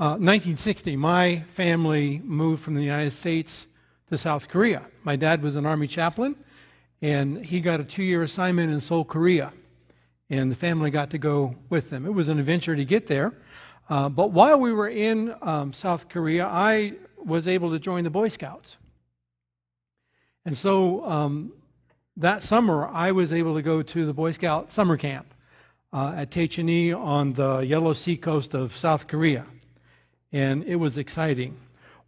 uh, 1960, my family moved from the United States to South Korea. My dad was an army chaplain, and he got a two-year assignment in Seoul, Korea and the family got to go with them. It was an adventure to get there. Uh, but while we were in um, South Korea, I was able to join the Boy Scouts. And so um, that summer, I was able to go to the Boy Scout summer camp uh, at Taechini on the Yellow Sea coast of South Korea. And it was exciting.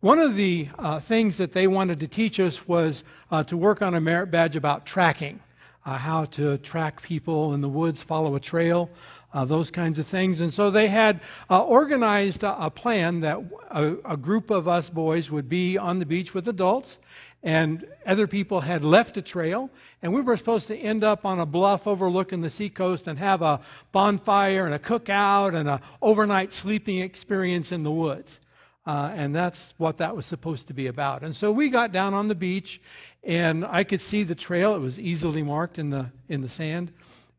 One of the uh, things that they wanted to teach us was uh, to work on a merit badge about tracking uh, how to track people in the woods, follow a trail, uh, those kinds of things. And so they had uh, organized a, a, plan that a, a, group of us boys would be on the beach with adults, and other people had left a trail, and we were supposed to end up on a bluff overlooking the seacoast and have a bonfire and a cookout and an overnight sleeping experience in the woods. Uh, and that's what that was supposed to be about. And so we got down on the beach, and I could see the trail. It was easily marked in the in the sand,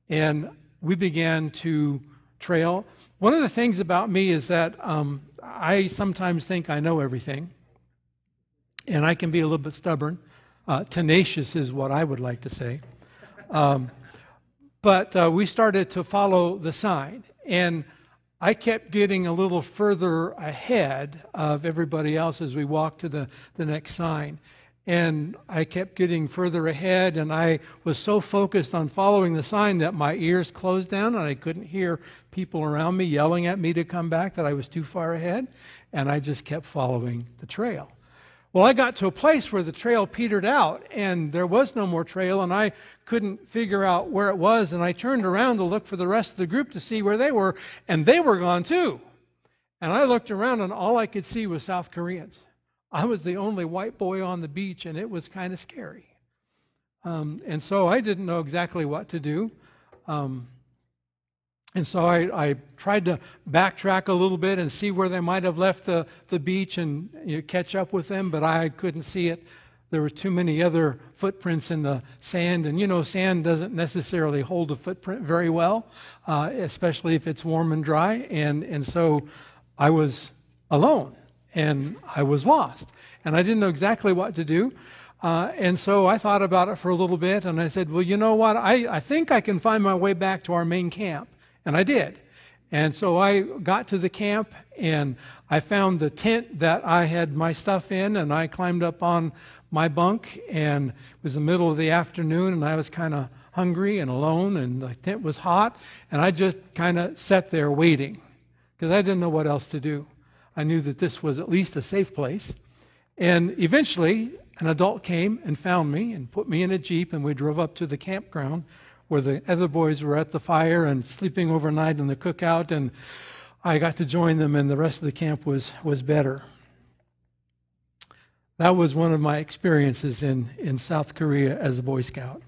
and we began to trail. One of the things about me is that um, I sometimes think I know everything, and I can be a little bit stubborn. Uh, tenacious is what I would like to say. Um, but uh, we started to follow the sign, and I kept getting a little further ahead of everybody else as we walked to the, the next sign. And I kept getting further ahead, and I was so focused on following the sign that my ears closed down and I couldn't hear people around me yelling at me to come back, that I was too far ahead. And I just kept following the trail. Well, I got to a place where the trail petered out and there was no more trail, and I couldn't figure out where it was. And I turned around to look for the rest of the group to see where they were, and they were gone too. And I looked around, and all I could see was South Koreans. I was the only white boy on the beach, and it was kind of scary. Um, and so I didn't know exactly what to do. Um, and so I, I, tried to backtrack a little bit and see where they might have left the, the beach and you know, catch up with them, but I couldn't see it. There were too many other footprints in the sand, and you know, sand doesn't necessarily hold a footprint very well, uh, especially if it's warm and dry. And, and so I was alone and I was lost. And I didn't know exactly what to do. Uh, and so I thought about it for a little bit, and I said, Well, you know what? I, I think I can find my way back to our main camp. And I did. And so I got to the camp and I found the tent that I had my stuff in and I climbed up on my bunk and it was the middle of the afternoon and I was kind of hungry and alone and the tent was hot and I just kind of sat there waiting because I didn't know what else to do. I knew that this was at least a safe place. And eventually an adult came and found me and put me in a Jeep and we drove up to the campground where the other boys were at the fire and sleeping overnight in the cookout, and I got to join them, and the rest of the camp was, was better. That was one of my experiences in, in South Korea as a Boy Scout.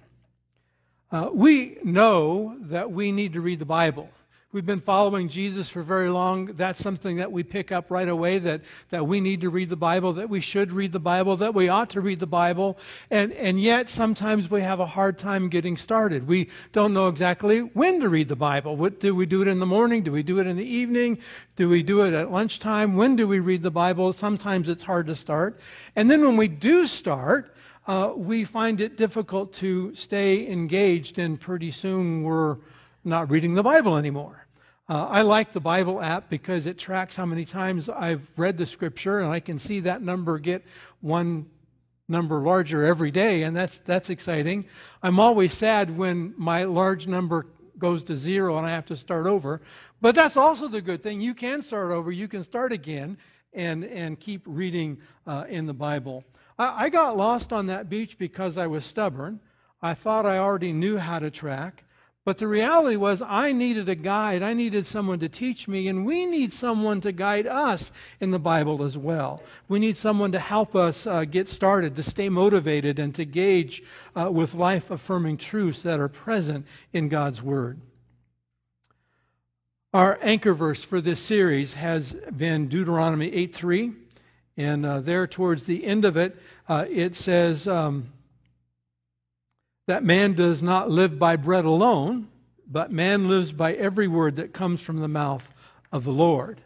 Uh, we know that we need to read the Bible we've been following Jesus for very long, that's something that we pick up right away that, that we need to read the Bible, that we should read the Bible, that we ought to read the Bible. And, and yet, sometimes we have a hard time getting started. We don't know exactly when to read the Bible. What, do we do it in the morning? Do we do it in the evening? Do we do it at lunchtime? When do we read the Bible? Sometimes it's hard to start. And then when we do start, uh, we find it difficult to stay engaged, and pretty soon we're not reading the Bible anymore. Uh, I like the Bible app because it tracks how many times I've read the scripture, and I can see that number get one number larger every day, and that's that's exciting. I'm always sad when my large number goes to zero and I have to start over, but that's also the good thing. You can start over. You can start again and and keep reading uh, in the Bible. I, I got lost on that beach because I was stubborn. I thought I already knew how to track. But the reality was, I needed a guide. I needed someone to teach me, and we need someone to guide us in the Bible as well. We need someone to help us uh, get started, to stay motivated, and to gauge uh, with life affirming truths that are present in God's Word. Our anchor verse for this series has been Deuteronomy 8 3. And uh, there, towards the end of it, uh, it says, um, that man does not live by bread alone, but man lives by every word that comes from the mouth of the Lord.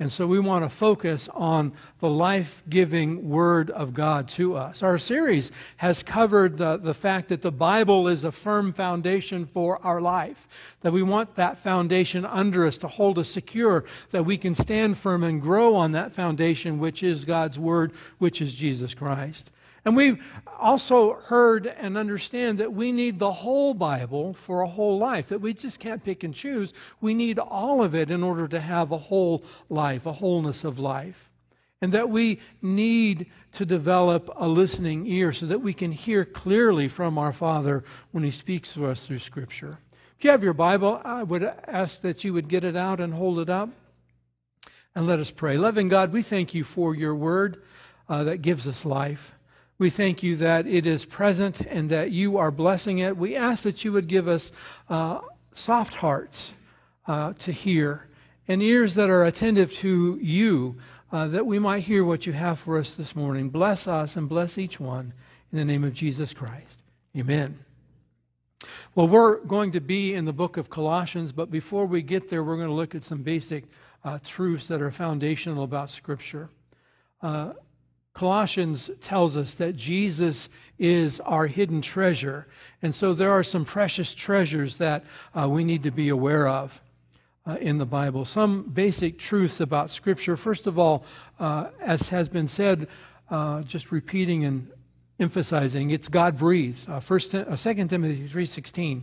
And so we want to focus on the life giving Word of God to us. Our series has covered the, the fact that the Bible is a firm foundation for our life, that we want that foundation under us to hold us secure, that we can stand firm and grow on that foundation, which is God's Word, which is Jesus Christ. And we've also heard and understand that we need the whole Bible for a whole life, that we just can't pick and choose. We need all of it in order to have a whole life, a wholeness of life. And that we need to develop a listening ear so that we can hear clearly from our Father when He speaks to us through Scripture. If you have your Bible, I would ask that you would get it out and hold it up. And let us pray. Loving God, we thank you for your word uh, that gives us life. We thank you that it is present and that you are blessing it. We ask that you would give us uh, soft hearts uh, to hear and ears that are attentive to you, uh, that we might hear what you have for us this morning. Bless us and bless each one in the name of Jesus Christ. Amen. Well, we're going to be in the book of Colossians, but before we get there, we're going to look at some basic uh, truths that are foundational about Scripture. Uh, Colossians tells us that Jesus is our hidden treasure. And so there are some precious treasures that uh, we need to be aware of uh, in the Bible. Some basic truths about Scripture. First of all, uh, as has been said, uh, just repeating and emphasizing, it's God breathed. Uh, first, uh, 2 Timothy 3.16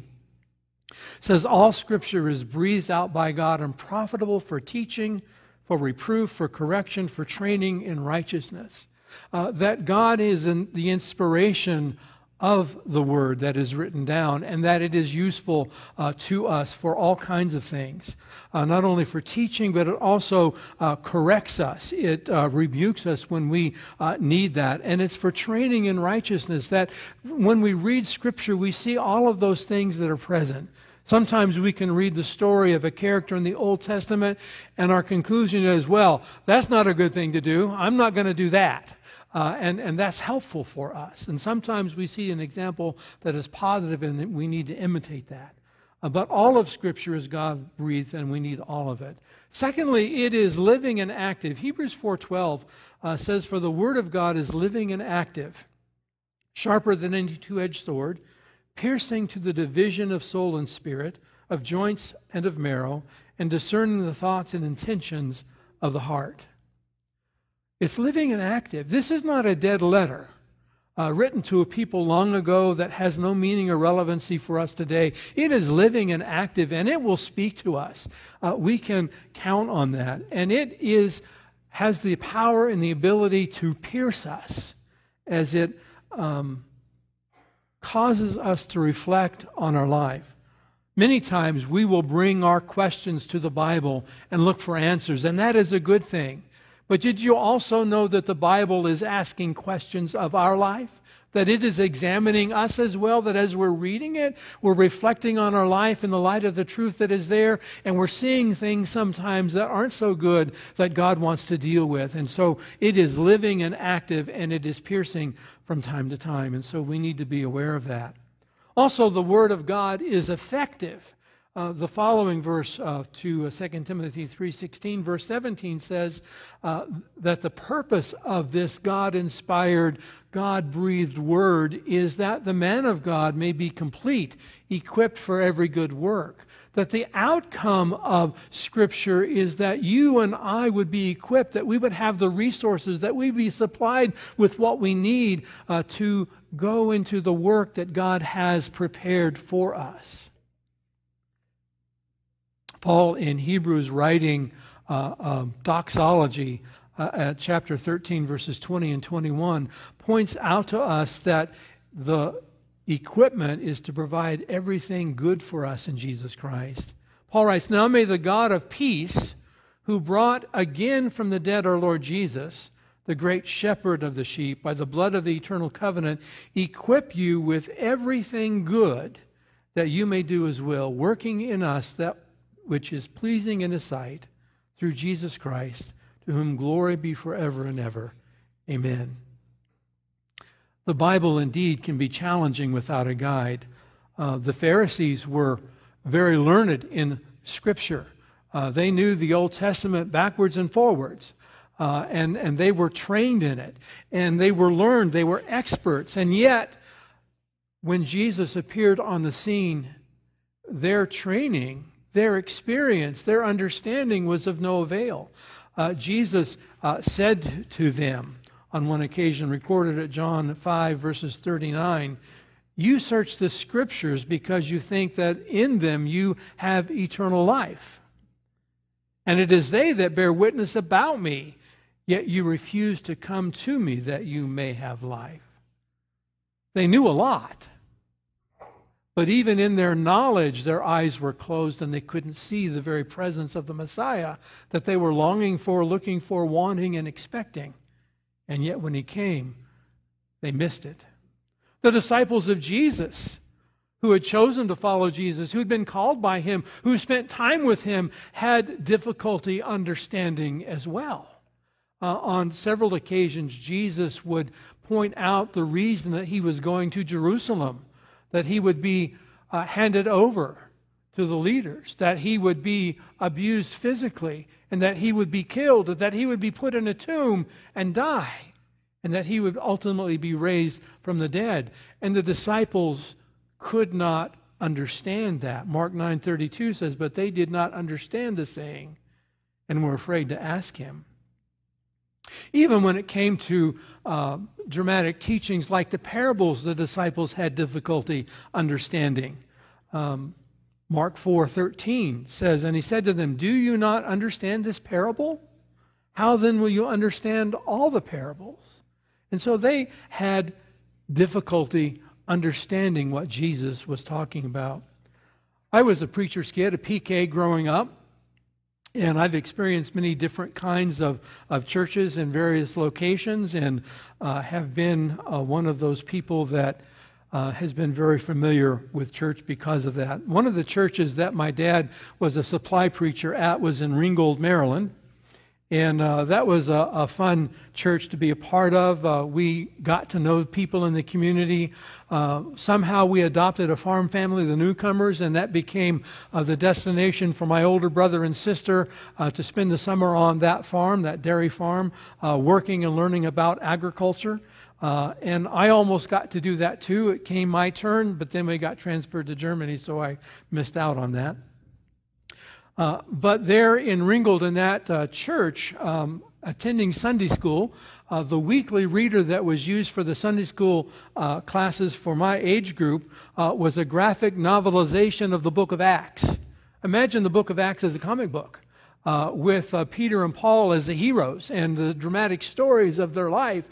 says, All Scripture is breathed out by God and profitable for teaching, for reproof, for correction, for training in righteousness uh, that God is in the inspiration of the word that is written down and that it is useful uh, to us for all kinds of things. Uh, not only for teaching, but it also uh, corrects us. It uh, rebukes us when we uh, need that. And it's for training in righteousness that when we read Scripture, we see all of those things that are present. Sometimes we can read the story of a character in the Old Testament, and our conclusion is, well, that's not a good thing to do. I'm not going to do that. Uh, and, and that's helpful for us. And sometimes we see an example that is positive and we need to imitate that. Uh, but all of Scripture is God breathed and we need all of it. Secondly, it is living and active. Hebrews 4.12 uh, says, For the Word of God is living and active, sharper than any two-edged sword, piercing to the division of soul and spirit, of joints and of marrow, and discerning the thoughts and intentions of the heart. It's living and active. This is not a dead letter uh, written to a people long ago that has no meaning or relevancy for us today. It is living and active, and it will speak to us. Uh, we can count on that. And it is has the power and the ability to pierce us as it um, causes us to reflect on our life. Many times we will bring our questions to the Bible and look for answers, and that is a good thing. But did you also know that the Bible is asking questions of our life? That it is examining us as well, that as we're reading it, we're reflecting on our life in the light of the truth that is there, and we're seeing things sometimes that aren't so good that God wants to deal with. And so it is living and active, and it is piercing from time to time. And so we need to be aware of that. Also, the Word of God is effective. Uh, the following verse uh, to uh, 2 Timothy 3:16 verse 17 says uh, that the purpose of this God-inspired, God-breathed word is that the man of God may be complete, equipped for every good work. That the outcome of Scripture is that you and I would be equipped, that we would have the resources, that we be supplied with what we need uh, to go into the work that God has prepared for us. Paul in Hebrews writing uh, uh, doxology uh, at chapter 13, verses 20 and 21, points out to us that the equipment is to provide everything good for us in Jesus Christ. Paul writes, Now may the God of peace, who brought again from the dead our Lord Jesus, the great shepherd of the sheep, by the blood of the eternal covenant, equip you with everything good that you may do his will, working in us that which is pleasing in his sight, through Jesus Christ, to whom glory be forever and ever. Amen. The Bible indeed can be challenging without a guide. Uh, the Pharisees were very learned in Scripture. Uh, they knew the Old Testament backwards and forwards. Uh, and, and they were trained in it. And they were learned. They were experts. And yet, when Jesus appeared on the scene, their training, their experience, their understanding was of no avail. Uh, Jesus uh, said to them on one occasion, recorded at John 5, verses 39, You search the scriptures because you think that in them you have eternal life. And it is they that bear witness about me, yet you refuse to come to me that you may have life. They knew a lot. But even in their knowledge, their eyes were closed and they couldn't see the very presence of the Messiah that they were longing for, looking for, wanting, and expecting. And yet, when he came, they missed it. The disciples of Jesus, who had chosen to follow Jesus, who had been called by him, who spent time with him, had difficulty understanding as well. Uh, on several occasions, Jesus would point out the reason that he was going to Jerusalem that he would be uh, handed over to the leaders, that he would be abused physically, and that he would be killed, that he would be put in a tomb and die, and that he would ultimately be raised from the dead. And the disciples could not understand that. Mark 9:32 says, "But they did not understand the saying and were afraid to ask him." Even when it came to uh, dramatic teachings like the parables, the disciples had difficulty understanding. Um, Mark 4:13 says, "And he said to them, Do you not understand this parable? How then will you understand all the parables?" And so they had difficulty understanding what Jesus was talking about. I was a preacher's kid, a PK growing up. And I've experienced many different kinds of, of churches in various locations and uh, have been uh, one of those people that uh, has been very familiar with church because of that. One of the churches that my dad was a supply preacher at was in Ringgold, Maryland. And uh, that was a, a, fun church to be a part of. Uh, we got to know people in the community. Uh, somehow we adopted a farm family, the newcomers, and that became uh, the destination for my older brother and sister uh, to spend the summer on that farm, that dairy farm, uh, working and learning about agriculture. and I almost got to do that too. It came my turn, but then we got transferred to Germany, so I missed out on that. Uh, but there in Ringgold, in that uh, church, um, attending Sunday school, uh, the weekly reader that was used for the Sunday school uh, classes for my age group uh, was a graphic novelization of the book of Acts. Imagine the book of Acts as a comic book. with Peter and Paul as the heroes and the dramatic stories of their life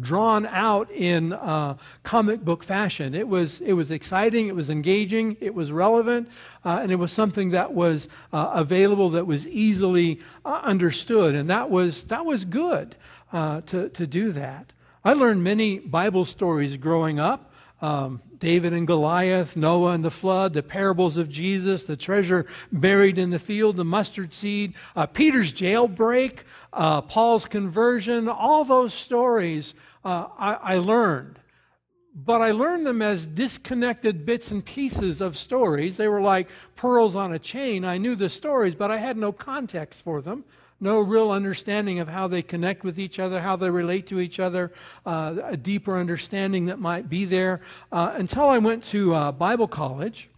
drawn out in uh, comic book fashion. It was, it was exciting, it was engaging, it was relevant, uh, and it was something that was uh, available, that was easily uh, understood. And that was, that was good uh, to, to do that. I learned many Bible stories growing up. Um, David and Goliath, Noah and the flood, the parables of Jesus, the treasure buried in the field, the mustard seed, uh, Peter's jailbreak, uh, Paul's conversion, all those stories uh, I, I learned. But I learned them as disconnected bits and pieces of stories. They were like pearls on a chain. I knew the stories, but I had no context for them no real understanding of how they connect with each other, how they relate to each other, uh, a deeper understanding that might be there uh, until I went to uh, Bible college.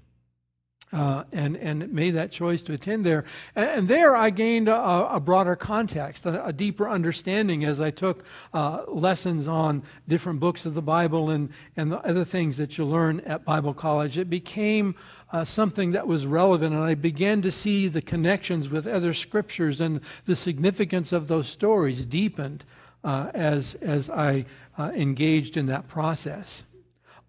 Uh, and, and made that choice to attend there. And, and there I gained a, a broader context, a, a, deeper understanding as I took uh, lessons on different books of the Bible and, and the other things that you learn at Bible college. It became uh, something that was relevant, and I began to see the connections with other scriptures and the significance of those stories deepened uh, as, as I uh, engaged in that process.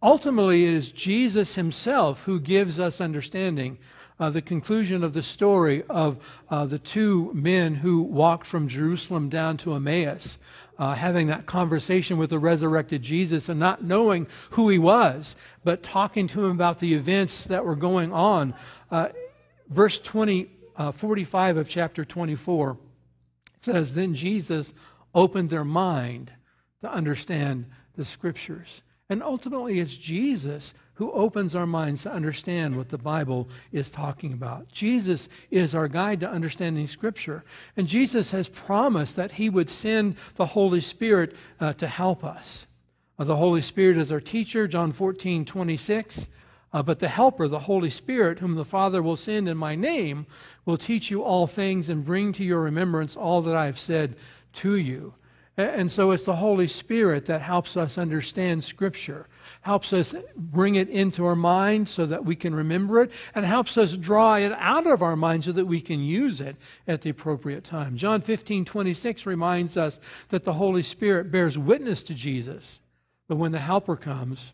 Ultimately, it is Jesus himself who gives us understanding. Uh, the conclusion of the story of uh, the two men who walked from Jerusalem down to Emmaus, uh, having that conversation with the resurrected Jesus and not knowing who he was, but talking to him about the events that were going on. Uh, verse 20, uh, 45 of chapter 24 says, Then Jesus opened their mind to understand the scriptures. And ultimately, it's Jesus who opens our minds to understand what the Bible is talking about. Jesus is our guide to understanding Scripture. And Jesus has promised that He would send the Holy Spirit uh, to help us. Uh, the Holy Spirit is our teacher, John 14, 26. Uh, but the Helper, the Holy Spirit, whom the Father will send in my name, will teach you all things and bring to your remembrance all that I have said to you. And so it's the Holy Spirit that helps us understand Scripture, helps us bring it into our mind so that we can remember it, and helps us draw it out of our mind so that we can use it at the appropriate time. John 15, 26 reminds us that the Holy Spirit bears witness to Jesus. But when the Helper comes,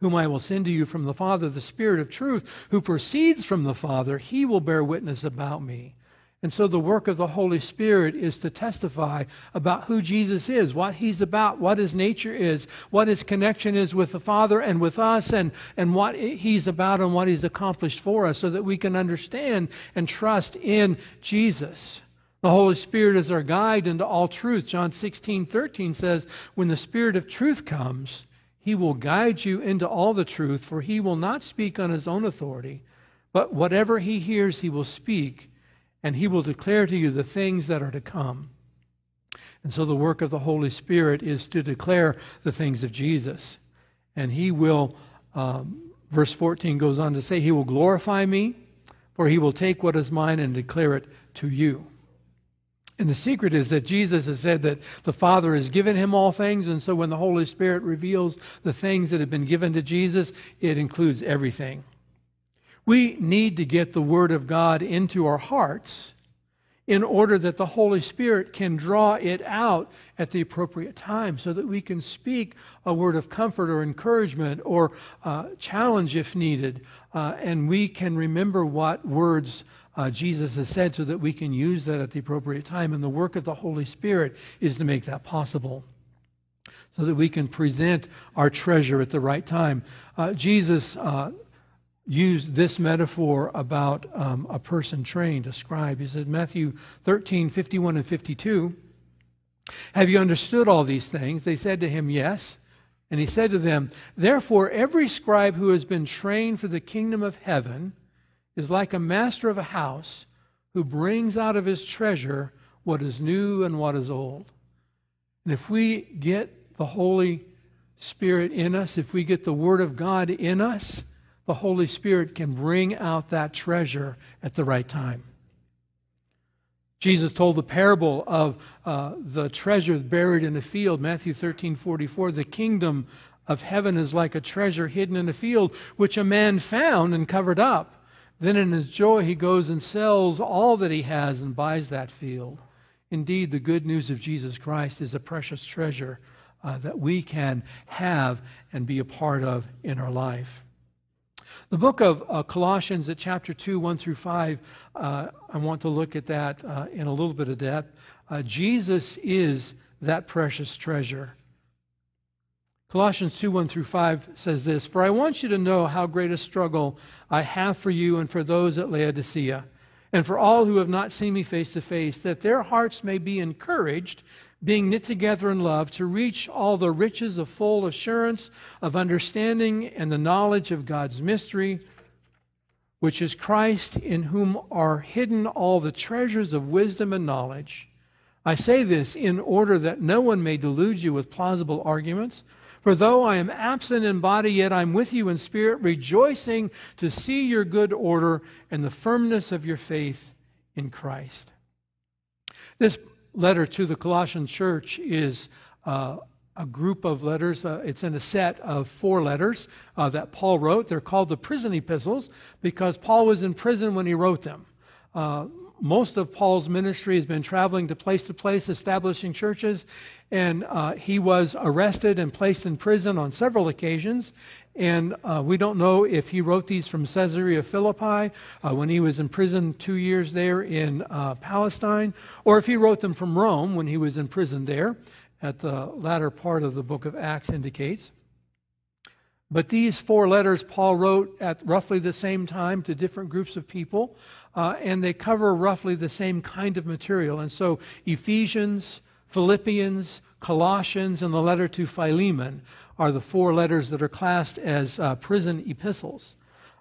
whom I will send to you from the Father, the Spirit of truth, who proceeds from the Father, he will bear witness about me. And so the work of the Holy Spirit is to testify about who Jesus is, what he's about, what his nature is, what his connection is with the Father and with us, and, and what he's about and what he's accomplished for us, so that we can understand and trust in Jesus. The Holy Spirit is our guide into all truth. John 16, 13 says, When the Spirit of truth comes, he will guide you into all the truth, for he will not speak on his own authority, but whatever he hears, he will speak and he will declare to you the things that are to come. And so the work of the Holy Spirit is to declare the things of Jesus. And he will, um, verse 14 goes on to say, He will glorify me, for he will take what is mine and declare it to you. And the secret is that Jesus has said that the Father has given him all things, and so when the Holy Spirit reveals the things that have been given to Jesus, it includes everything. We need to get the Word of God into our hearts in order that the Holy Spirit can draw it out at the appropriate time so that we can speak a word of comfort or encouragement or uh, challenge if needed. Uh, and we can remember what words uh, Jesus has said so that we can use that at the appropriate time. And the work of the Holy Spirit is to make that possible so that we can present our treasure at the right time. Uh, Jesus uh, used this metaphor about um, a person trained, a scribe. He said, Matthew 13, 51 and 52, Have you understood all these things? They said to him, Yes. And he said to them, Therefore, every scribe who has been trained for the kingdom of heaven is like a master of a house who brings out of his treasure what is new and what is old. And if we get the Holy Spirit in us, if we get the Word of God in us, the Holy Spirit can bring out that treasure at the right time. Jesus told the parable of uh, the treasure buried in a field, Matthew 13 44. The kingdom of heaven is like a treasure hidden in a field, which a man found and covered up. Then in his joy, he goes and sells all that he has and buys that field. Indeed, the good news of Jesus Christ is a precious treasure uh, that we can have and be a part of in our life. The book of uh, Colossians at chapter 2, 1 through 5, uh, I want to look at that uh, in a little bit of depth. Uh, Jesus is that precious treasure. Colossians 2, 1 through 5 says this For I want you to know how great a struggle I have for you and for those at Laodicea, and for all who have not seen me face to face, that their hearts may be encouraged being knit together in love, to reach all the riches of full assurance of understanding and the knowledge of God's mystery, which is Christ, in whom are hidden all the treasures of wisdom and knowledge. I say this in order that no one may delude you with plausible arguments. For though I am absent in body, yet I'm with you in spirit, rejoicing to see your good order and the firmness of your faith in Christ. This letter to the Colossian church is uh, a group of letters. Uh, it's in a set of four letters uh, that Paul wrote. They're called the prison epistles because Paul was in prison when he wrote them. Most of Paul's ministry has been traveling to place to place, establishing churches, and uh, he was arrested and placed in prison on several occasions. And uh, we don't know if he wrote these from Caesarea Philippi uh, when he was in prison two years there in uh, Palestine, or if he wrote them from Rome when he was in prison there, at the latter part of the book of Acts indicates. But these four letters Paul wrote at roughly the same time to different groups of people, uh, and they cover roughly the same kind of material. And so Ephesians, Philippians, Colossians, and the letter to Philemon are the four letters that are classed as uh, prison epistles.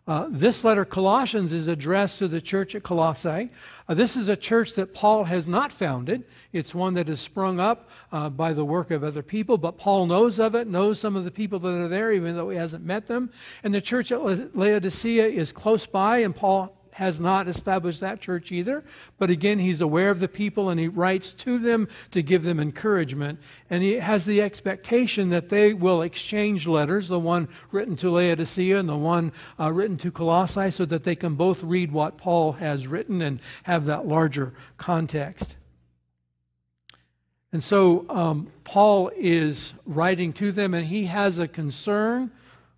Uh, this letter, Colossians, is addressed to the church at Colossae. Uh, this is a church that Paul has not founded. It's one that has sprung up uh, by the work of other people, but Paul knows of it, knows some of the people that are there, even though he hasn't met them. And the church at Laodicea is close by, and Paul has not established that church either. But again, he's aware of the people and he writes to them to give them encouragement. And he has the expectation that they will exchange letters, the one written to Laodicea and the one uh, written to Colossae, so that they can both read what Paul has written and have that larger context. And so um, Paul is writing to them, and he has a concern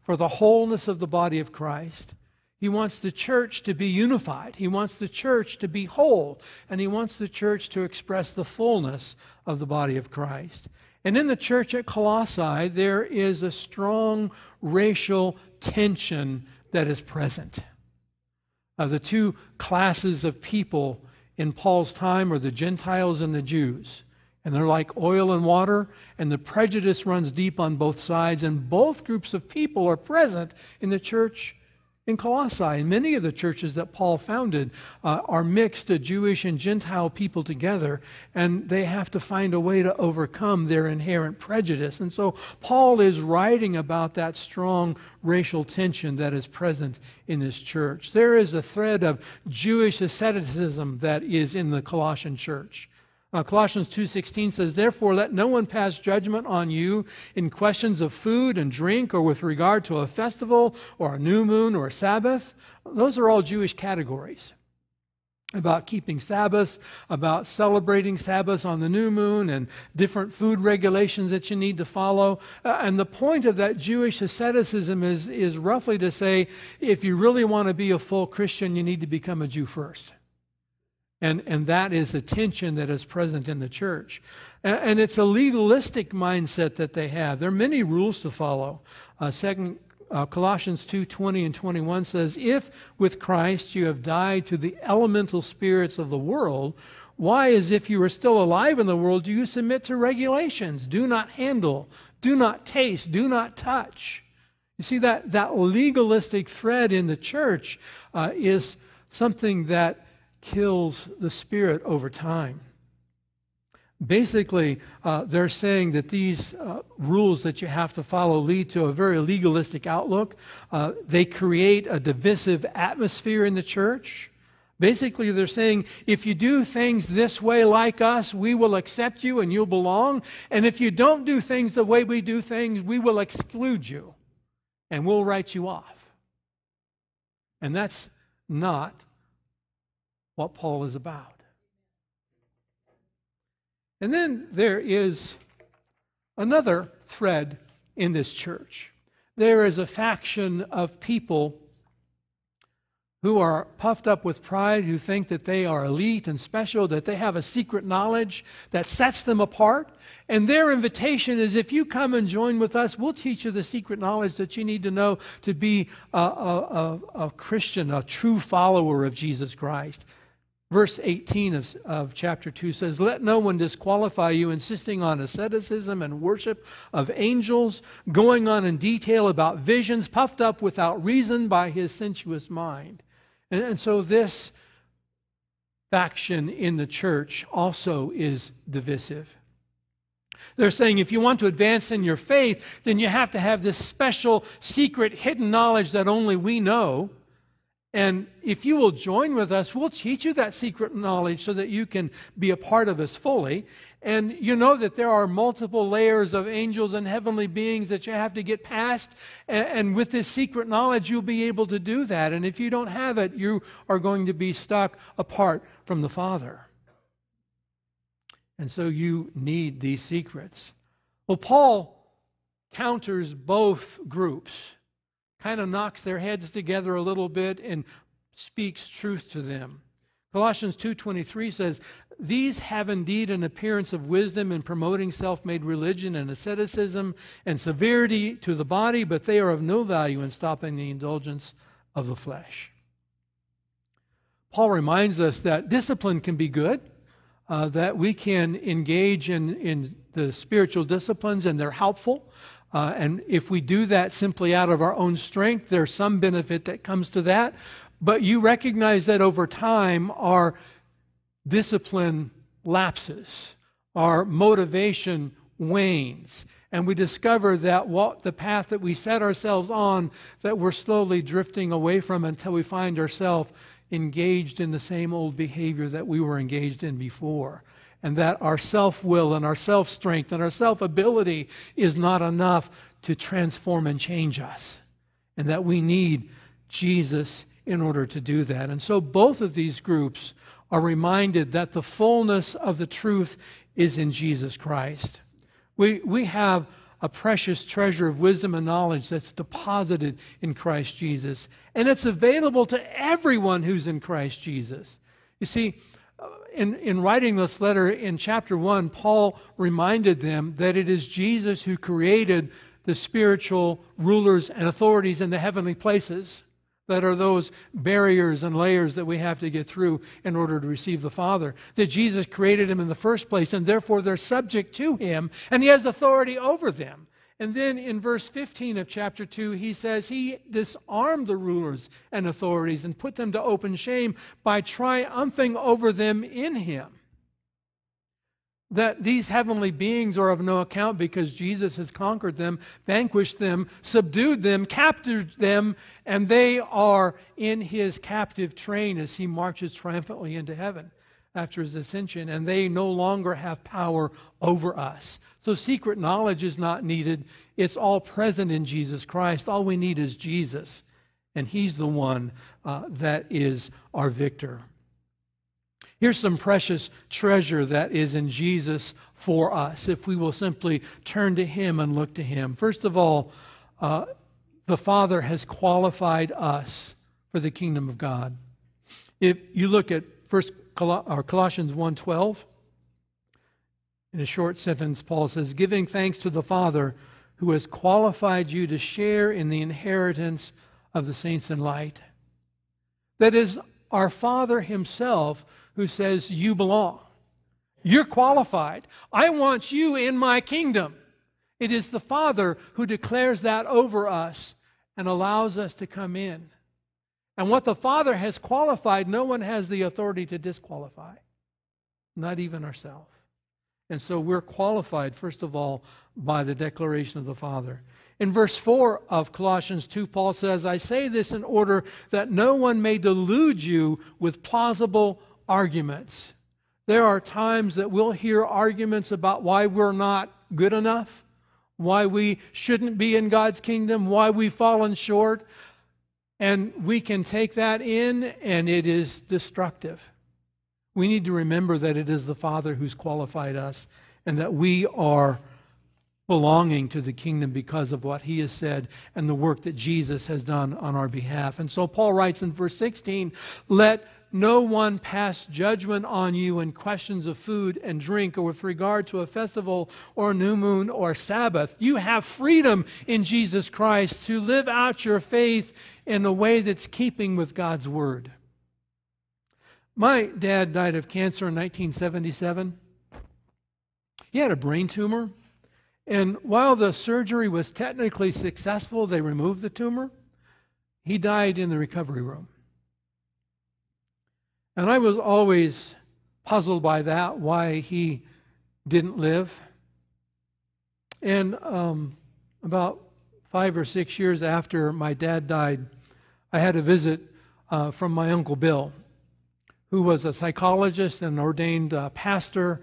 for the wholeness of the body of Christ. He wants the church to be unified. He wants the church to be whole. And he wants the church to express the fullness of the body of Christ. And in the church at Colossae, there is a strong racial tension that is present. Uh, the two classes of people in Paul's time are the Gentiles and the Jews. And they're like oil and water, and the prejudice runs deep on both sides, and both groups of people are present in the church in Colossae. And many of the churches that Paul founded uh, are mixed, a Jewish and Gentile people together, and they have to find a way to overcome their inherent prejudice. And so Paul is writing about that strong racial tension that is present in this church. There is a thread of Jewish asceticism that is in the Colossian church. Uh, Colossians 2:16 says, "Therefore let no one pass judgment on you in questions of food and drink or with regard to a festival or a new moon or a Sabbath." Those are all Jewish categories. About keeping Sabbaths, about celebrating Sabbaths on the new moon, and different food regulations that you need to follow. Uh, and the point of that Jewish asceticism is, is roughly to say if you really want to be a full Christian, you need to become a Jew first. And, and that is a tension that is present in the church. And, and it's a legalistic mindset that they have. There are many rules to follow. Uh, second, uh, Colossians 2 20 and 21 says, If with Christ you have died to the elemental spirits of the world, why, as if you were still alive in the world, do you submit to regulations? Do not handle, do not taste, do not touch. You see, that, that legalistic thread in the church uh, is something that kills the spirit over time. Basically, uh, they're saying that these uh, rules that you have to follow lead to a very legalistic outlook. Uh, they create a divisive atmosphere in the church. Basically, they're saying if you do things this way like us, we will accept you and you'll belong. And if you don't do things the way we do things, we will exclude you and we'll write you off. And that's not what Paul is about. And then there is another thread in this church. There is a faction of people who are puffed up with pride, who think that they are elite and special, that they have a secret knowledge that sets them apart. And their invitation is if you come and join with us, we'll teach you the secret knowledge that you need to know to be a, a, a, a Christian, a true follower of Jesus Christ. Verse 18 of, of chapter 2 says, Let no one disqualify you, insisting on asceticism and worship of angels, going on in detail about visions, puffed up without reason by his sensuous mind. And, and so this faction in the church also is divisive. They're saying if you want to advance in your faith, then you have to have this special, secret, hidden knowledge that only we know. And if you will join with us, we'll teach you that secret knowledge so that you can be a part of us fully. And you know that there are multiple layers of angels and heavenly beings that you have to get past. And, with this secret knowledge, you'll be able to do that. And if you don't have it, you are going to be stuck apart from the Father. And so you need these secrets. Well, Paul counters both groups kind of knocks their heads together a little bit and speaks truth to them. Colossians 2:23 says, "These have indeed an appearance of wisdom in promoting self-made religion and asceticism and severity to the body, but they are of no value in stopping the indulgence of the flesh." Paul reminds us that discipline can be good, uh, that we can engage in, in the spiritual disciplines and they're helpful. Uh, and if we do that simply out of our own strength, there's some benefit that comes to that. But you recognize that over time, our discipline lapses, our motivation wanes. And we discover that what the path that we set ourselves on, that we're slowly drifting away from until we find ourselves engaged in the same old behavior that we were engaged in before and that our self will and our self strength and our self ability is not enough to transform and change us, and that we need Jesus in order to do that. And so both of these groups are reminded that the fullness of the truth is in Jesus Christ. We, we have a precious treasure of wisdom and knowledge that's deposited in Christ Jesus, and it's available to everyone who's in Christ Jesus. You see, in, in writing this letter in chapter 1, Paul reminded them that it is Jesus who created the spiritual rulers and authorities in the heavenly places that are those barriers and layers that we have to get through in order to receive the Father. That Jesus created them in the first place, and therefore they're subject to Him, and He has authority over them. And then in verse 15 of chapter 2, he says he disarmed the rulers and authorities and put them to open shame by triumphing over them in him. That these heavenly beings are of no account because Jesus has conquered them, vanquished them, subdued them, captured them, and they are in his captive train as he marches triumphantly into heaven after his ascension, and they no longer have power over us. So secret knowledge is not needed. It's all present in Jesus Christ. All we need is Jesus, and he's the one uh, that is our victor. Here's some precious treasure that is in Jesus for us if we will simply turn to him and look to him. First of all, uh, the Father has qualified us for the kingdom of God. If you look at First or Colossians 1:12, in a short sentence, Paul says, giving thanks to the Father who has qualified you to share in the inheritance of the saints in light. That is our Father Himself who says, You belong. You're qualified. I want you in my kingdom. It is the Father who declares that over us and allows us to come in. And what the Father has qualified, no one has the authority to disqualify, not even ourselves. And so we're qualified, first of all, by the declaration of the Father. In verse 4 of Colossians 2, Paul says, I say this in order that no one may delude you with plausible arguments. There are times that we'll hear arguments about why we're not good enough, why we shouldn't be in God's kingdom, why we've fallen short. And we can take that in, and it is destructive. We need to remember that it is the Father who's qualified us and that we are belonging to the kingdom because of what he has said and the work that Jesus has done on our behalf. And so Paul writes in verse 16, let no one pass judgment on you in questions of food and drink or with regard to a festival or new moon or Sabbath. You have freedom in Jesus Christ to live out your faith in a way that's keeping with God's word. My dad died of cancer in 1977. He had a brain tumor. And while the surgery was technically successful, they removed the tumor. He died in the recovery room. And I was always puzzled by that, why he didn't live. And um, about five or six years after my dad died, I had a visit uh, from my Uncle Bill, who was a psychologist and ordained uh, pastor,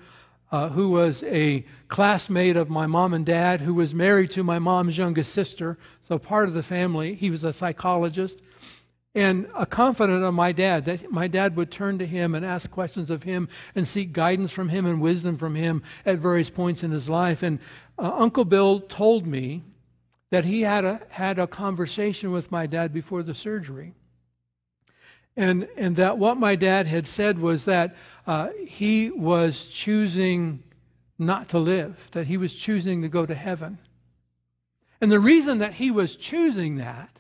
uh, who was a classmate of my mom and dad, who was married to my mom's youngest sister, so part of the family. He was a psychologist and a confidant of my dad that my dad would turn to him and ask questions of him and seek guidance from him and wisdom from him at various points in his life. And uh, Uncle Bill told me that he had a, had a conversation with my dad before the surgery. And, and that what my dad had said was that uh, he was choosing not to live, that he was choosing to go to heaven. And the reason that he was choosing that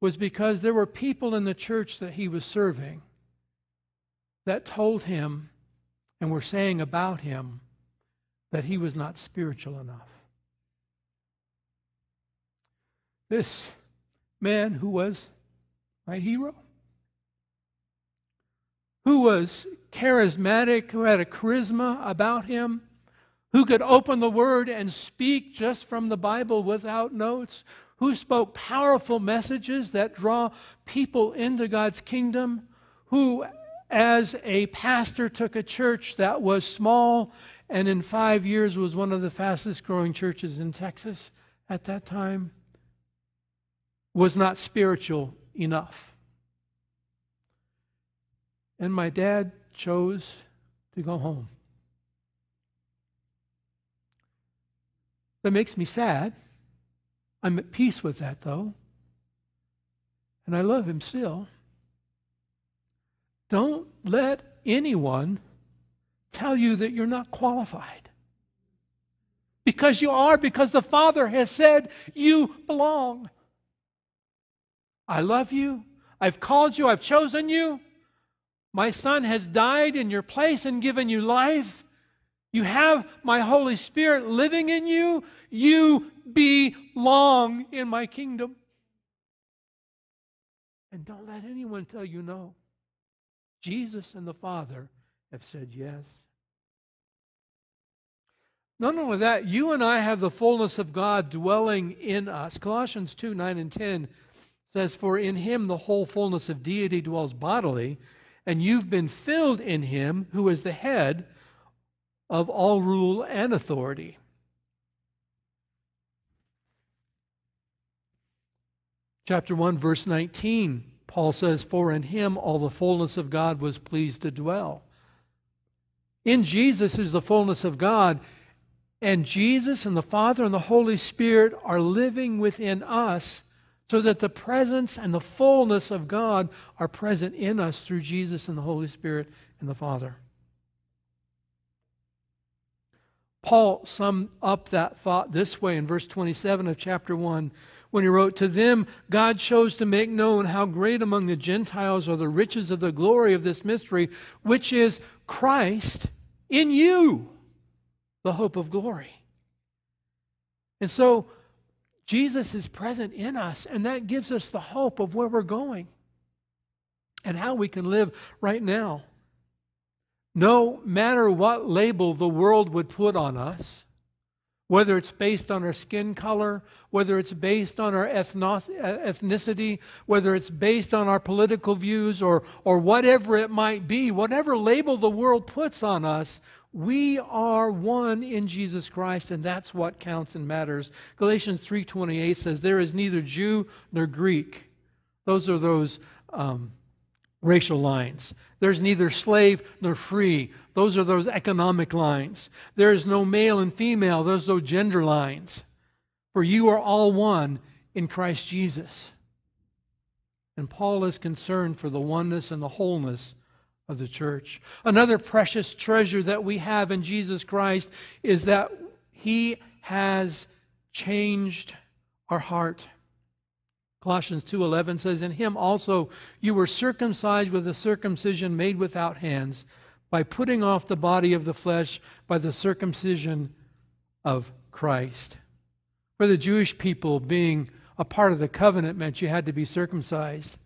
was because there were people in the church that he was serving that told him and were saying about him that he was not spiritual enough. This man who was my hero, who was charismatic, who had a charisma about him, who could open the Word and speak just from the Bible without notes, who spoke powerful messages that draw people into God's kingdom, who, as a pastor, took a church that was small and in five years was one of the fastest growing churches in Texas at that time, was not spiritual enough. And my dad chose to go home. That makes me sad I'm at peace with that, though. And I love him still. Don't let anyone tell you that you're not qualified. Because you are, because the Father has said you belong. I love you. I've called you. I've chosen you. My Son has died in your place and given you life. You have my Holy Spirit living in you. You belong in my kingdom. And don't let anyone tell you no. Jesus and the Father have said yes. Not only that, you and I have the fullness of God dwelling in us. Colossians 2 9 and 10 says, For in him the whole fullness of deity dwells bodily, and you've been filled in him who is the head of all rule and authority. Chapter 1, verse 19, Paul says, For in him all the fullness of God was pleased to dwell. In Jesus is the fullness of God, and Jesus and the Father and the Holy Spirit are living within us so that the presence and the fullness of God are present in us through Jesus and the Holy Spirit and the Father. Paul summed up that thought this way in verse 27 of chapter 1 when he wrote, To them God chose to make known how great among the Gentiles are the riches of the glory of this mystery, which is Christ in you, the hope of glory. And so Jesus is present in us, and that gives us the hope of where we're going and how we can live right now. No matter what label the world would put on us, whether it's based on our skin color, whether it's based on our ethnicity, whether it's based on our political views, or, or whatever it might be, whatever label the world puts on us, we are one in Jesus Christ, and that's what counts and matters. Galatians 3.28 says, There is neither Jew nor Greek. Those are those um, racial lines. There's neither slave nor free. Those are those economic lines. There is no male and female. There's no gender lines. For you are all one in Christ Jesus. And Paul is concerned for the oneness and the wholeness of the church. Another precious treasure that we have in Jesus Christ is that he has changed our heart. Colossians 2:11 says in him also you were circumcised with a circumcision made without hands by putting off the body of the flesh by the circumcision of Christ. For the Jewish people being a part of the covenant meant you had to be circumcised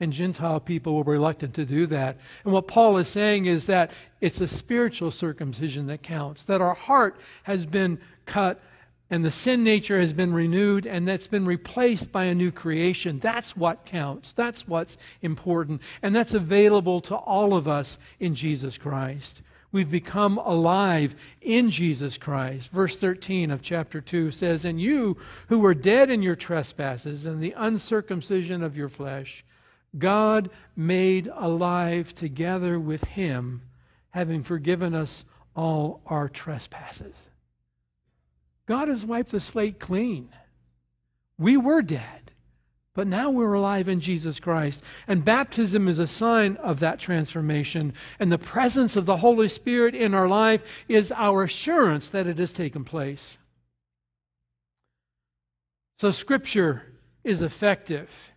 and Gentile people were reluctant to do that. And what Paul is saying is that it's a spiritual circumcision that counts, that our heart has been cut and the sin nature has been renewed and that's been replaced by a new creation. That's what counts. That's what's important. And that's available to all of us in Jesus Christ. We've become alive in Jesus Christ. Verse 13 of chapter 2 says, And you who were dead in your trespasses and the uncircumcision of your flesh, God made alive together with him, having forgiven us all our trespasses. God has wiped the slate clean. We were dead, but now we're alive in Jesus Christ. And baptism is a sign of that transformation. And the presence of the Holy Spirit in our life is our assurance that it has taken place. So, Scripture is effective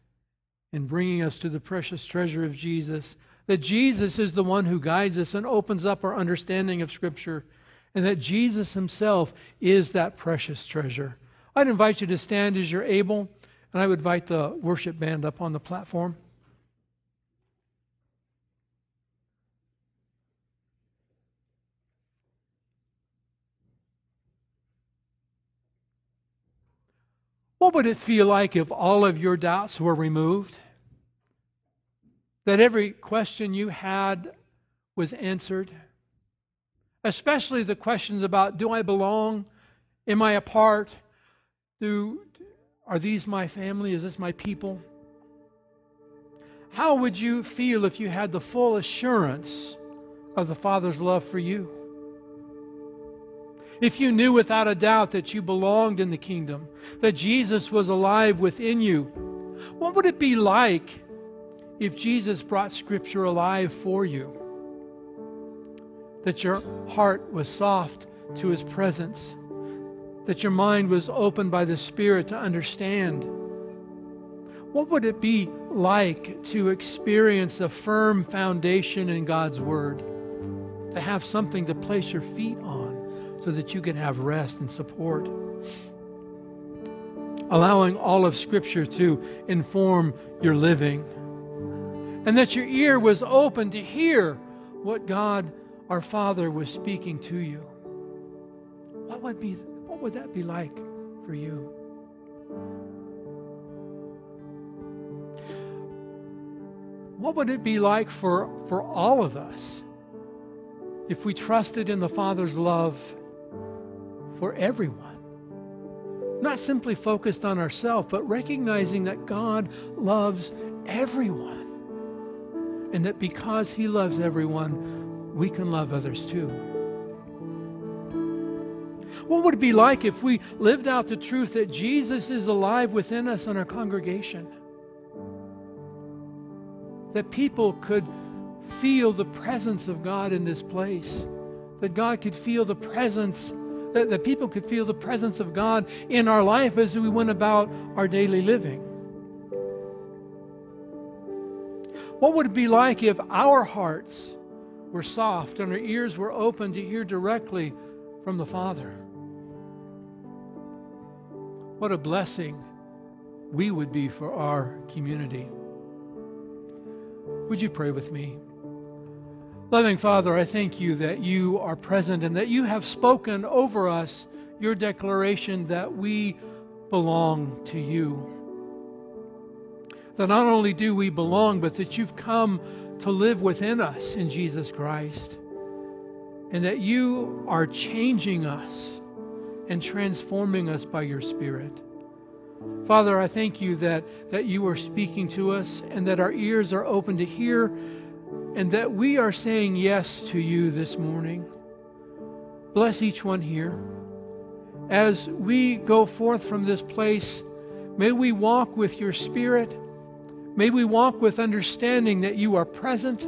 in bringing us to the precious treasure of Jesus. That Jesus is the one who guides us and opens up our understanding of Scripture and that Jesus himself is that precious treasure. I'd invite you to stand as you're able, and I would invite the worship band up on the platform. What would it feel like if all of your doubts were removed? That every question you had was answered? Especially the questions about do I belong? Am I a part? Do, are these my family? Is this my people? How would you feel if you had the full assurance of the Father's love for you? If you knew without a doubt that you belonged in the kingdom, that Jesus was alive within you, what would it be like if Jesus brought Scripture alive for you? That your heart was soft to his presence, that your mind was opened by the Spirit to understand. What would it be like to experience a firm foundation in God's Word? To have something to place your feet on so that you can have rest and support? Allowing all of Scripture to inform your living. And that your ear was open to hear what God our Father was speaking to you, what would, be, what would that be like for you? What would it be like for, for all of us if we trusted in the Father's love for everyone? Not simply focused on ourselves, but recognizing that God loves everyone. And that because He loves everyone, we can love others too. What would it be like if we lived out the truth that Jesus is alive within us in our congregation? That people could feel the presence of God in this place. That God could feel the presence, that, that people could feel the presence of God in our life as we went about our daily living. What would it be like if our hearts were soft and our ears were open to hear directly from the Father. What a blessing we would be for our community. Would you pray with me? Loving Father, I thank you that you are present and that you have spoken over us your declaration that we belong to you. That not only do we belong, but that you've come to live within us in Jesus Christ. And that you are changing us and transforming us by your Spirit. Father, I thank you that, that you are speaking to us and that our ears are open to hear and that we are saying yes to you this morning. Bless each one here. As we go forth from this place, may we walk with your Spirit May we walk with understanding that you are present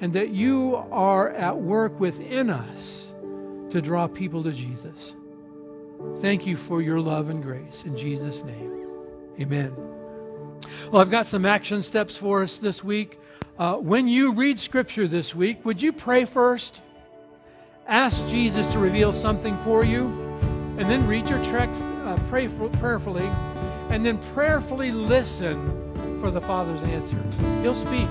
and that you are at work within us to draw people to Jesus. Thank you for your love and grace. In Jesus' name, amen. Well, I've got some action steps for us this week. Uh, when you read Scripture this week, would you pray first? Ask Jesus to reveal something for you, and then read your text, uh, pray for, prayerfully, and then prayerfully listen for the Father's answer. He'll speak.